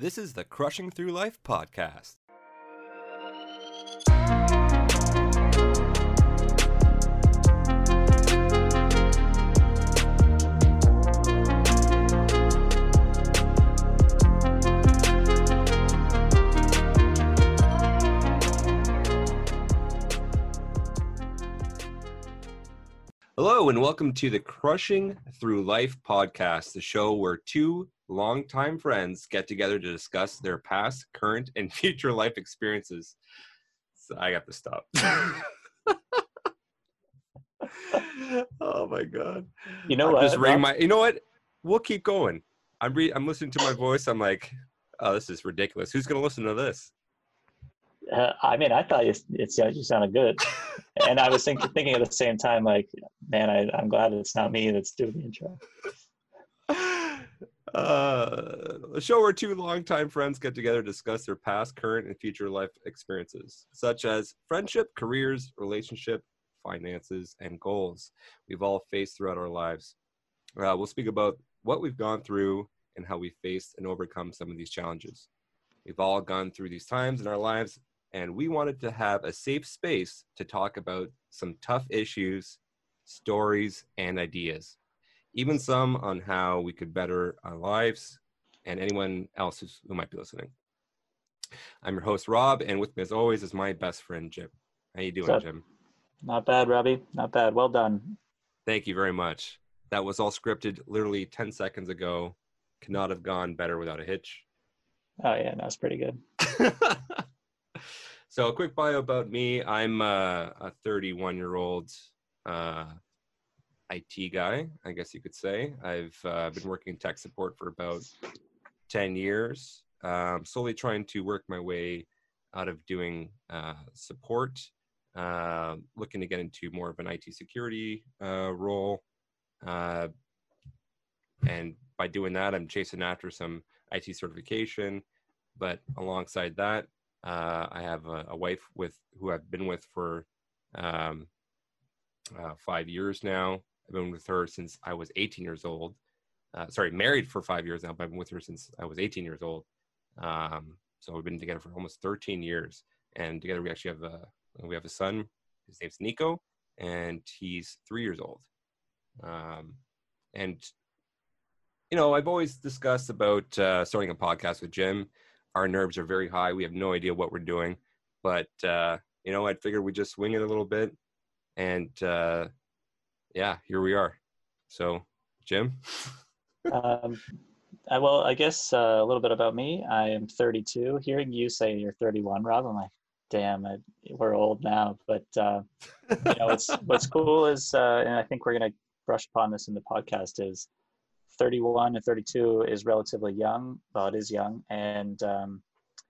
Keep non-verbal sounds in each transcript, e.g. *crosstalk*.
This is the Crushing Through Life podcast. Hello, and welcome to the Crushing Through Life podcast, the show where two longtime friends get together to discuss their past, current, and *laughs* future life experiences. So I got to stop. *laughs* oh my god! You know I'm what? Just ring my. You know what? We'll keep going. I'm re- I'm listening to my voice. I'm like, oh, this is ridiculous. Who's gonna listen to this? Uh, I mean, I thought you, it you sounded good, *laughs* and I was think, thinking at the same time, like, man, I, I'm glad it's not me that's doing the intro. *sighs* Uh, a show where two longtime friends get together to discuss their past, current, and future life experiences, such as friendship, careers, relationship, finances, and goals we've all faced throughout our lives. Uh, we'll speak about what we've gone through and how we faced and overcome some of these challenges. We've all gone through these times in our lives, and we wanted to have a safe space to talk about some tough issues, stories, and ideas even some on how we could better our lives and anyone else who's, who might be listening. I'm your host, Rob, and with me as always is my best friend, Jim. How you doing? Jim? Not bad, Robbie. Not bad. Well done. Thank you very much. That was all scripted literally 10 seconds ago. Could not have gone better without a hitch. Oh yeah, that's pretty good. *laughs* so a quick bio about me. I'm uh, a 31 year old uh, IT guy, I guess you could say. I've uh, been working in tech support for about 10 years, um, slowly trying to work my way out of doing uh, support, uh, looking to get into more of an IT security uh, role. Uh, and by doing that, I'm chasing after some IT certification. But alongside that, uh, I have a, a wife with who I've been with for um, uh, five years now. I've been with her since I was 18 years old. Uh, sorry, married for five years now, but I've been with her since I was 18 years old. Um, so we've been together for almost 13 years, and together we actually have a we have a son. His name's Nico, and he's three years old. Um, and you know, I've always discussed about uh, starting a podcast with Jim. Our nerves are very high. We have no idea what we're doing, but uh, you know, I figured we just swing it a little bit, and uh, yeah, here we are. So, Jim, *laughs* Um, I, well, I guess uh, a little bit about me. I am 32. Hearing you say you're 31, Rob, I'm like, damn, I, we're old now. But uh, you know, what's *laughs* what's cool is, uh, and I think we're gonna brush upon this in the podcast is 31 and 32 is relatively young. Well, it is young, and um,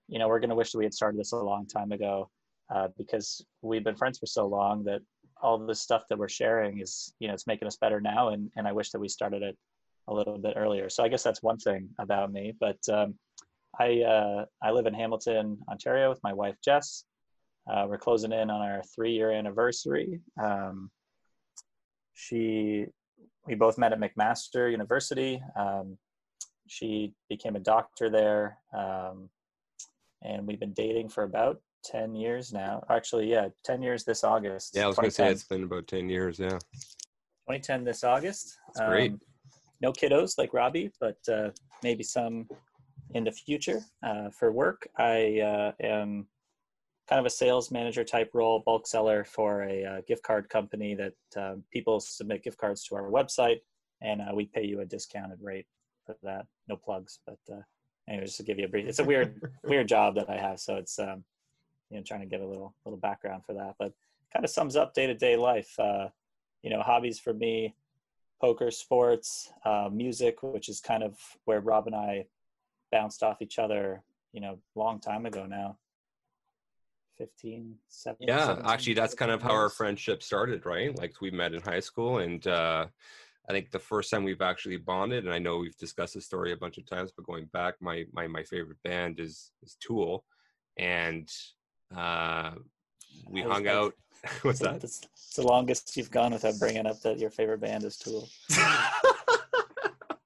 you know, we're gonna wish that we had started this a long time ago uh, because we've been friends for so long that all the stuff that we're sharing is, you know, it's making us better now, and and I wish that we started it a little bit earlier. So I guess that's one thing about me. But um, I uh, I live in Hamilton, Ontario, with my wife Jess. Uh, we're closing in on our three-year anniversary. Um, she, we both met at McMaster University. Um, she became a doctor there, um, and we've been dating for about ten years now. Actually, yeah, ten years this August. yeah, I was going to say it's been about 10 years. Yeah, 2010 this August. That's great. no kiddos like Robbie, but uh, maybe some in the future. Uh, for work, I uh, am kind of a sales manager type role, bulk seller for a uh, gift card company that um, people submit gift cards to our website, and uh, we pay you a discounted rate for that. No plugs, but uh, anyway, just to give you a brief. It's a weird, *laughs* weird job that I have, so it's um, you know trying to get a little little background for that, but kind of sums up day to day life. Uh, you know, hobbies for me poker, sports, uh, music, which is kind of where Rob and I bounced off each other, you know, long time ago now. 15, 17, yeah. 17, Actually, that's kind of how our friendship started, right? Like we met in high school, and uh, I think the first time we've actually bonded, and I know we've discussed this story a bunch of times, but going back, my my my favorite band is is Tool, and uh, we hung like- out. *laughs* What's that? It's the longest you've gone without bringing up that your favorite band is Tool. *laughs* Don't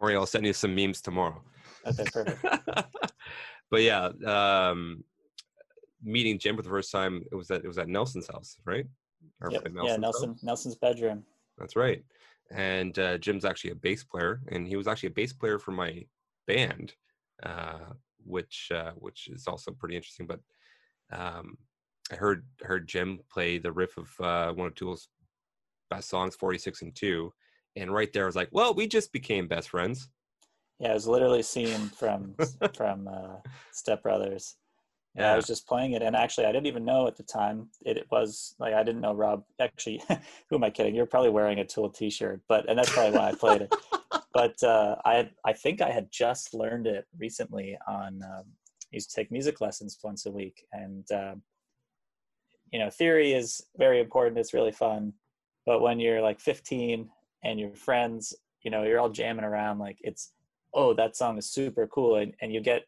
worry, I'll send you some memes tomorrow. Okay, perfect. *laughs* but yeah, um, meeting Jim for the first time, it was at it was at Nelson's house, right? Or yep. yeah, Nelson house? Nelson's bedroom. That's right. And uh, Jim's actually a bass player, and he was actually a bass player for my band, uh, which uh, which is also pretty interesting. But um, I heard heard Jim play the riff of uh, one of Tool's best songs, "46 and 2," and right there I was like, "Well, we just became best friends." Yeah, it was literally scene from *laughs* from uh, Step Brothers. Yeah. I was just playing it, and actually, I didn't even know at the time it, it was like I didn't know Rob. Actually, *laughs* who am I kidding? You're probably wearing a Tool T-shirt, but and that's probably why I played it. *laughs* but uh, I I think I had just learned it recently on. Um, I used to take music lessons once a week, and um, you know, theory is very important. It's really fun, but when you're like 15 and your friends, you know, you're all jamming around, like it's oh, that song is super cool, and, and you get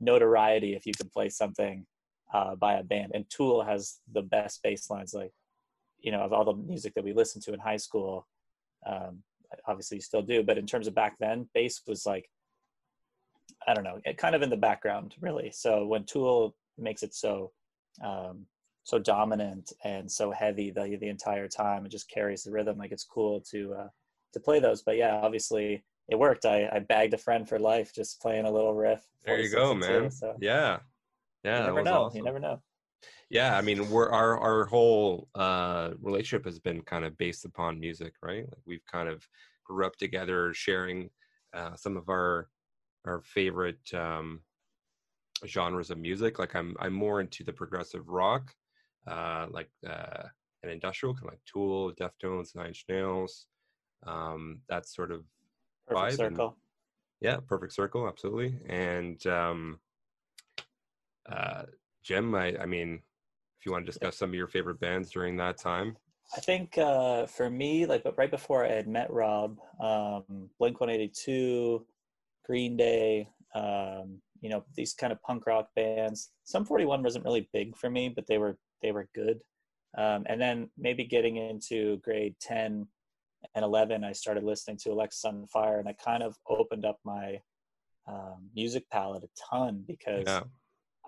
notoriety if you can play something uh, by a band. And Tool has the best bass lines, like you know, of all the music that we listened to in high school. Um, obviously, you still do, but in terms of back then, bass was like I don't know, kind of in the background, really. So when Tool makes it so um, so dominant and so heavy the the entire time, it just carries the rhythm. Like it's cool to uh, to play those. But yeah, obviously, it worked. I, I bagged a friend for life just playing a little riff. There you go, man. Two, so. Yeah. Yeah. You never know. Awesome. You never know. Yeah, I mean, we're our our whole uh, relationship has been kind of based upon music, right? Like we've kind of grew up together, sharing uh, some of our our favorite um, genres of music. Like I'm I'm more into the progressive rock, uh, like uh, an industrial, kind of like Tool, Deftones, Nine Inch Nails. Um, that sort of Perfect circle. And, yeah, perfect circle, absolutely. And um, uh, Jim, I, I mean, if you want to discuss some of your favorite bands during that time. I think uh, for me, like, but right before I had met Rob, um, Blink One Eighty Two, Green Day, um, you know, these kind of punk rock bands. Sum Forty One wasn't really big for me, but they were they were good. Um, and then maybe getting into grade ten, and 11 i started listening to Alexisonfire and it kind of opened up my um, music palette a ton because yeah.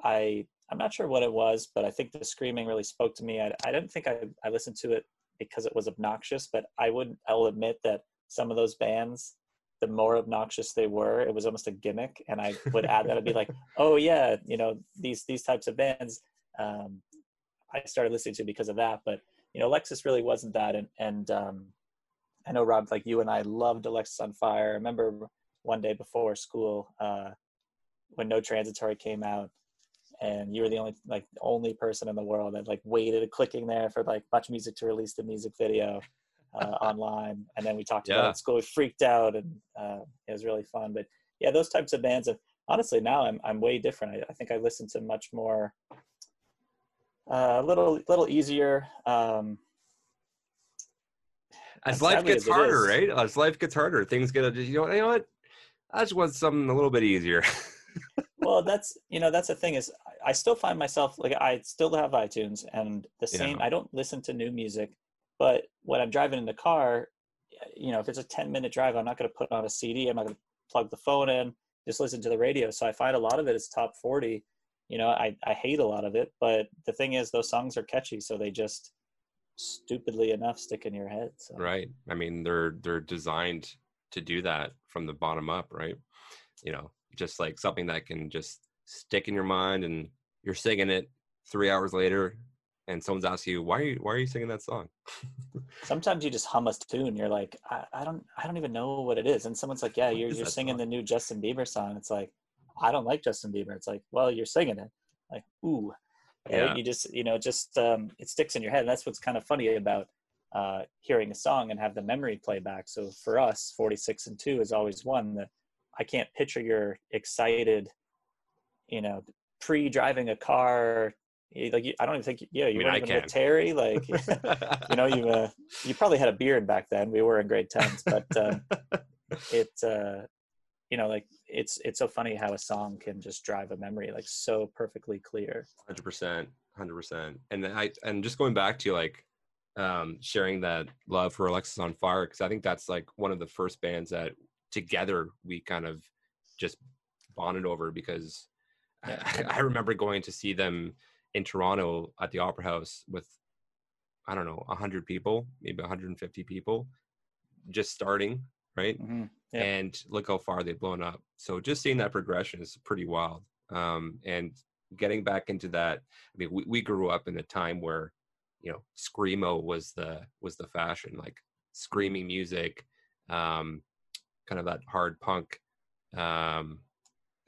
i i'm not sure what it was but i think the screaming really spoke to me i, I didn't think I, I listened to it because it was obnoxious but i would i'll admit that some of those bands the more obnoxious they were it was almost a gimmick and i would add that i'd be like *laughs* oh yeah you know these these types of bands um, i started listening to because of that but you know alexis really wasn't that and and um, I know Rob, like you and I loved Alexisonfire. I remember one day before school uh, when No Transitory came out, and you were the only like only person in the world that like waited clicking there for like Much Music to release the music video uh, *laughs* online, and then we talked yeah. about it at school. We freaked out, and uh, it was really fun. But yeah, those types of bands. And honestly, now I'm I'm way different. I, I think I listen to much more, uh, a little little easier. Um, as life gets harder, right? As life gets harder, things get you know you know what? I just want something a little bit easier. *laughs* well, that's you know that's the thing is I still find myself like I still have iTunes and the same. Yeah. I don't listen to new music, but when I'm driving in the car, you know, if it's a 10 minute drive, I'm not going to put on a CD. I'm not going to plug the phone in. Just listen to the radio. So I find a lot of it is top 40. You know, I I hate a lot of it, but the thing is, those songs are catchy, so they just stupidly enough stick in your head. So. Right. I mean, they're they're designed to do that from the bottom up, right? You know, just like something that can just stick in your mind, and you're singing it three hours later, and someone's asking you, "Why are you Why are you singing that song?" *laughs* Sometimes you just hum a tune. You're like, I, I don't I don't even know what it is, and someone's like, "Yeah, you're you're singing song? the new Justin Bieber song." It's like, I don't like Justin Bieber. It's like, well, you're singing it. Like, ooh, yeah. you just you know just um, it sticks in your head. And that's what's kind of funny about uh, hearing a song and have the memory play back. So for us 46 and 2 is always one that i can't picture your excited you know pre-driving a car. Like i don't even think yeah you I mean, weren't even with terry like *laughs* you know you uh, you probably had a beard back then. We were in grade 10s but um, *laughs* it uh, you know like it's it's so funny how a song can just drive a memory like so perfectly clear. 100% 100% and i and just going back to like um sharing that love for alexis on fire because i think that's like one of the first bands that together we kind of just bonded over because Yeah. I, *laughs* I remember going to see them in Toronto at the Opera House with I don't know 100 people, maybe 150 people, just starting right. Mhm. Yeah. And look how far they've blown up. So just seeing that progression is pretty wild. Um, and getting back into that, I mean, we, we grew up in a time where you know screamo was the was the fashion, like screaming music, um, kind of that hard punk um,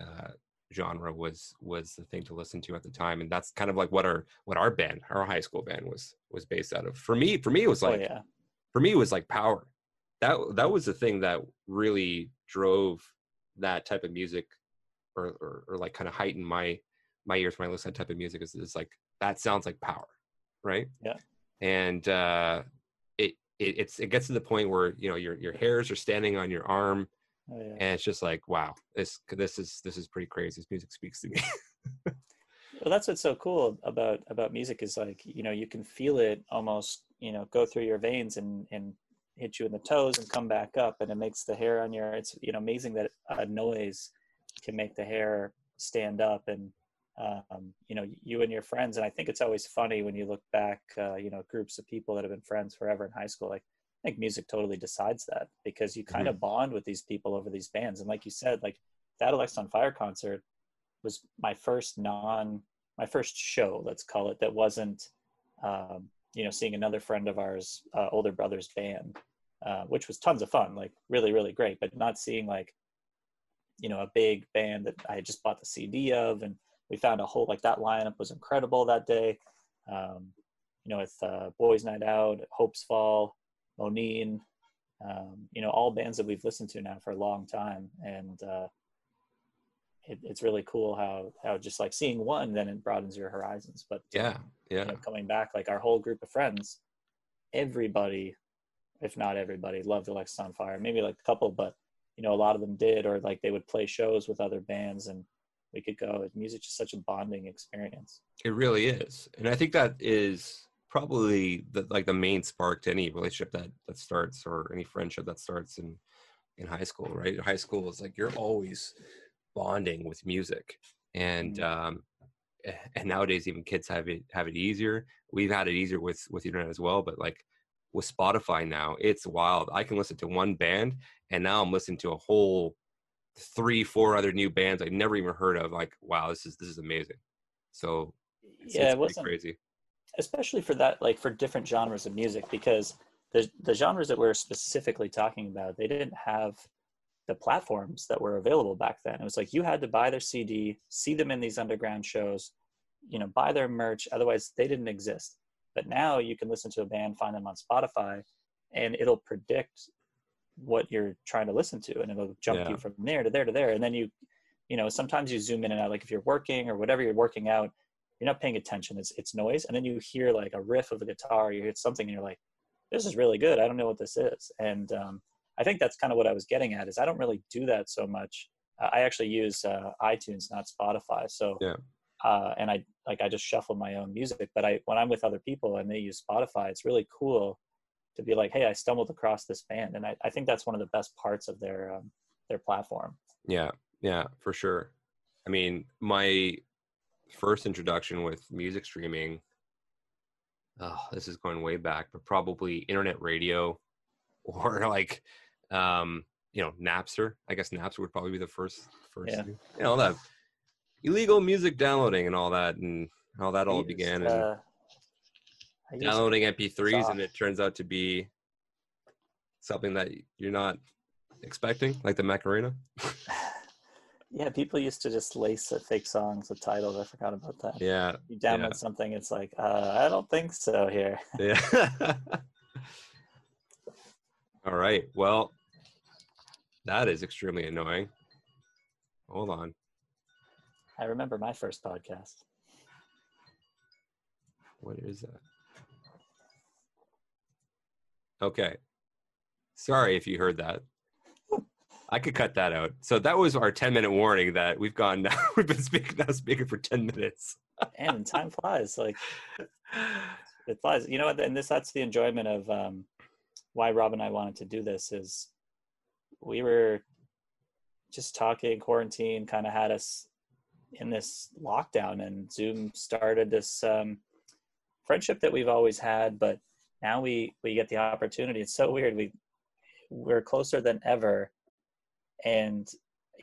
uh, genre was was the thing to listen to at the time, and that's kind of like what our what our band, our high school band, was was based out of. For me, for me, it was oh like yeah. for me, it was like power. That that was the thing that really drove that type of music, or or, or like kind of heightened my my ears when I listen to that type of music. Is, is like that sounds like power, right? Yeah. And uh, it, it it's it gets to the point where you know your your hairs are standing on your arm Oh, yeah. and it's just like wow this this is this is pretty crazy this music speaks to me well that's what's so cool about about music is like you know you can feel it almost you know go through your veins and and hit you in the toes and come back up and it makes the hair on your it's you know amazing that a noise can make the hair stand up. And um, you know you and your friends and i think it's always funny when you look back uh, you know groups of people that have been friends forever in high school like i think music totally decides that because you kind of bond with these people over these bands. And like you said like that alex on fire concert was my first non my first show let's call it that wasn't um, you know seeing another friend of ours uh, older brother's band uh, which was tons of fun like really really great but not seeing like you know a big band that i had just bought the cd of and we found a whole like that lineup was incredible that day. Um, you know with uh, boys night out hopes fall Moneen um, you know all bands that we've listened to now for a long time and uh, it, it's really cool how how just like seeing one then it broadens your horizons but yeah yeah. you know, coming back, like our whole group of friends, everybody, if not everybody, loved Alexis on Fire. Maybe like a couple, but you know, a lot of them did, or like they would play shows with other bands, and we could go. Music's just such a bonding experience. it really is and i think that is probably the like the main spark to any relationship that that starts or any friendship that starts in in high school right high school is like you're always bonding with music and um eh, and nowadays even kids have it have it easier we've had it easier with with the internet as well but like with spotify now it's wild i can listen to one band and now i'm listening to a whole three four other new bands i never even heard of like wow this is this is amazing so it's, yeah, it's it crazy especially for that, like for different genres of music, because the the genres that we're specifically talking about, they didn't have the platforms that were available back then. It was like you had to buy their CD, see them in these underground shows, you know, buy their merch. Otherwise, they didn't exist. But now you can listen to a band, find them on Spotify, and it'll predict what you're trying to listen to, and it'll jump Yeah. you from there to there to there. And then you, you know, sometimes you zoom in and out. Like if you're working or whatever you're working out, you're not paying attention. It's it's noise, and then you hear like a riff of a guitar, you hear something, and you're like, "This is really good. I don't know what this is." And um, I think that's kind of what I was getting at. Is I don't really do that so much. Uh, I actually use uh, iTunes, not Spotify. So Yeah. Uh, and I like I just shuffle my own music. But I when I'm with other people and they use Spotify, it's really cool to be like, "Hey, I stumbled across this band," and I, I think that's one of the best parts of their um, their platform. Yeah, yeah, for sure. I mean, my first introduction with music streaming, oh, this is going way back, but probably internet radio *laughs* or like, um, you know, Napster. I guess Napster would probably be the first, first, Yeah. you know, that illegal music downloading and all that, and how that all began, and uh, I downloading MP3s, Soft. and it turns out to be something that you're not expecting, like the Macarena. *laughs* Yeah, people used to just lace fake songs with titles. I forgot about that. Yeah, You download yeah. something, it's like, uh, I don't think so here. *laughs* Yeah. *laughs* All right. Well, that is extremely annoying. Hold on. I remember my first podcast. What is that? Okay. Sorry if you heard that. I could cut that out. So that was our 10 minute warning that we've gone now. *laughs* We've been speaking now speaking for 10 minutes. And time flies. Like it flies. You know what? And this that's the enjoyment of um, why Rob and I wanted to do this is we were just talking. Quarantine kind of had us in this lockdown, and Zoom started this um, friendship that we've always had, but now we we get the opportunity. It's so weird. We we're closer than ever, and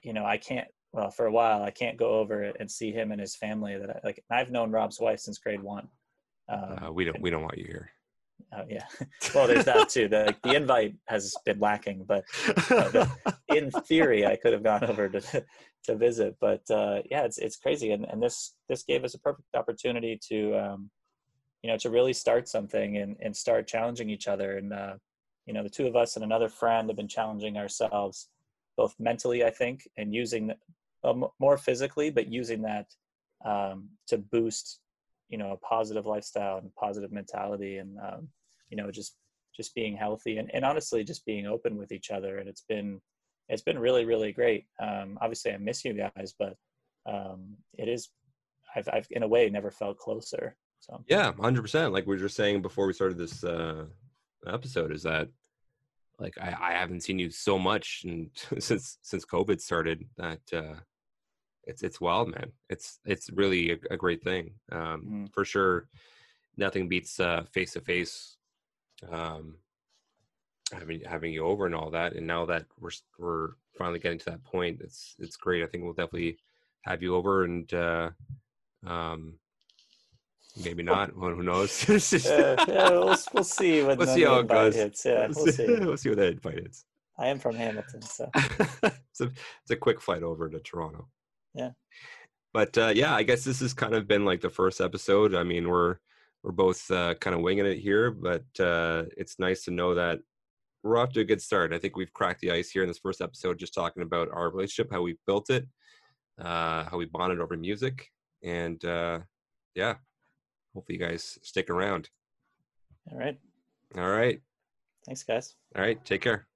you know I can't. Well, for a while, I can't go over and see him and his family. That I, like I've known Rob's wife since grade one. Um, uh, we don't we don't want you here. Oh yeah. *laughs* Well, there's that too. The the invite has been lacking, but uh, in theory, I could have gone over to to visit. But uh, yeah, it's it's crazy, and and this this gave us a perfect opportunity to um, you know to really start something and and start challenging each other. And uh, you know, the two of us and another friend have been challenging ourselves both mentally, I think, and using uh, more physically, but using that um, to boost you know a positive lifestyle and positive mentality and um, you know just just being healthy and, and honestly just being open with each other. And it's been it's been really really great. Um, obviously i miss you guys but um, it is I've, I've in a way never felt closer. So. Yeah 100% like we were just saying before we started this uh, episode is that like I, I haven't seen you so much and *laughs* since since covid started that uh it's it's wild, man. It's it's really a, a great thing um, mm. for sure. Nothing beats face to face having having you over and all that. And now that we're we're finally getting to that point, it's it's great. I think we'll definitely have you over and uh, um, maybe not. Well, who knows? *laughs* uh, yeah, we'll, we'll see when we'll see how it goes. Hits. Yeah, we'll see. we'll see what that invite is. I am from Hamilton, so *laughs* it's a it's a quick flight over to Toronto yeah. But uh, yeah i guess this has kind of been like the first episode. I mean we're we're both uh, kind of winging it here but uh, it's nice to know that we're off to a good start. I think we've cracked the ice here in this first episode just talking about our relationship how we built it uh, how we bonded over music and uh, yeah hopefully you guys stick around. All right. All right. Thanks guys. All right. Take care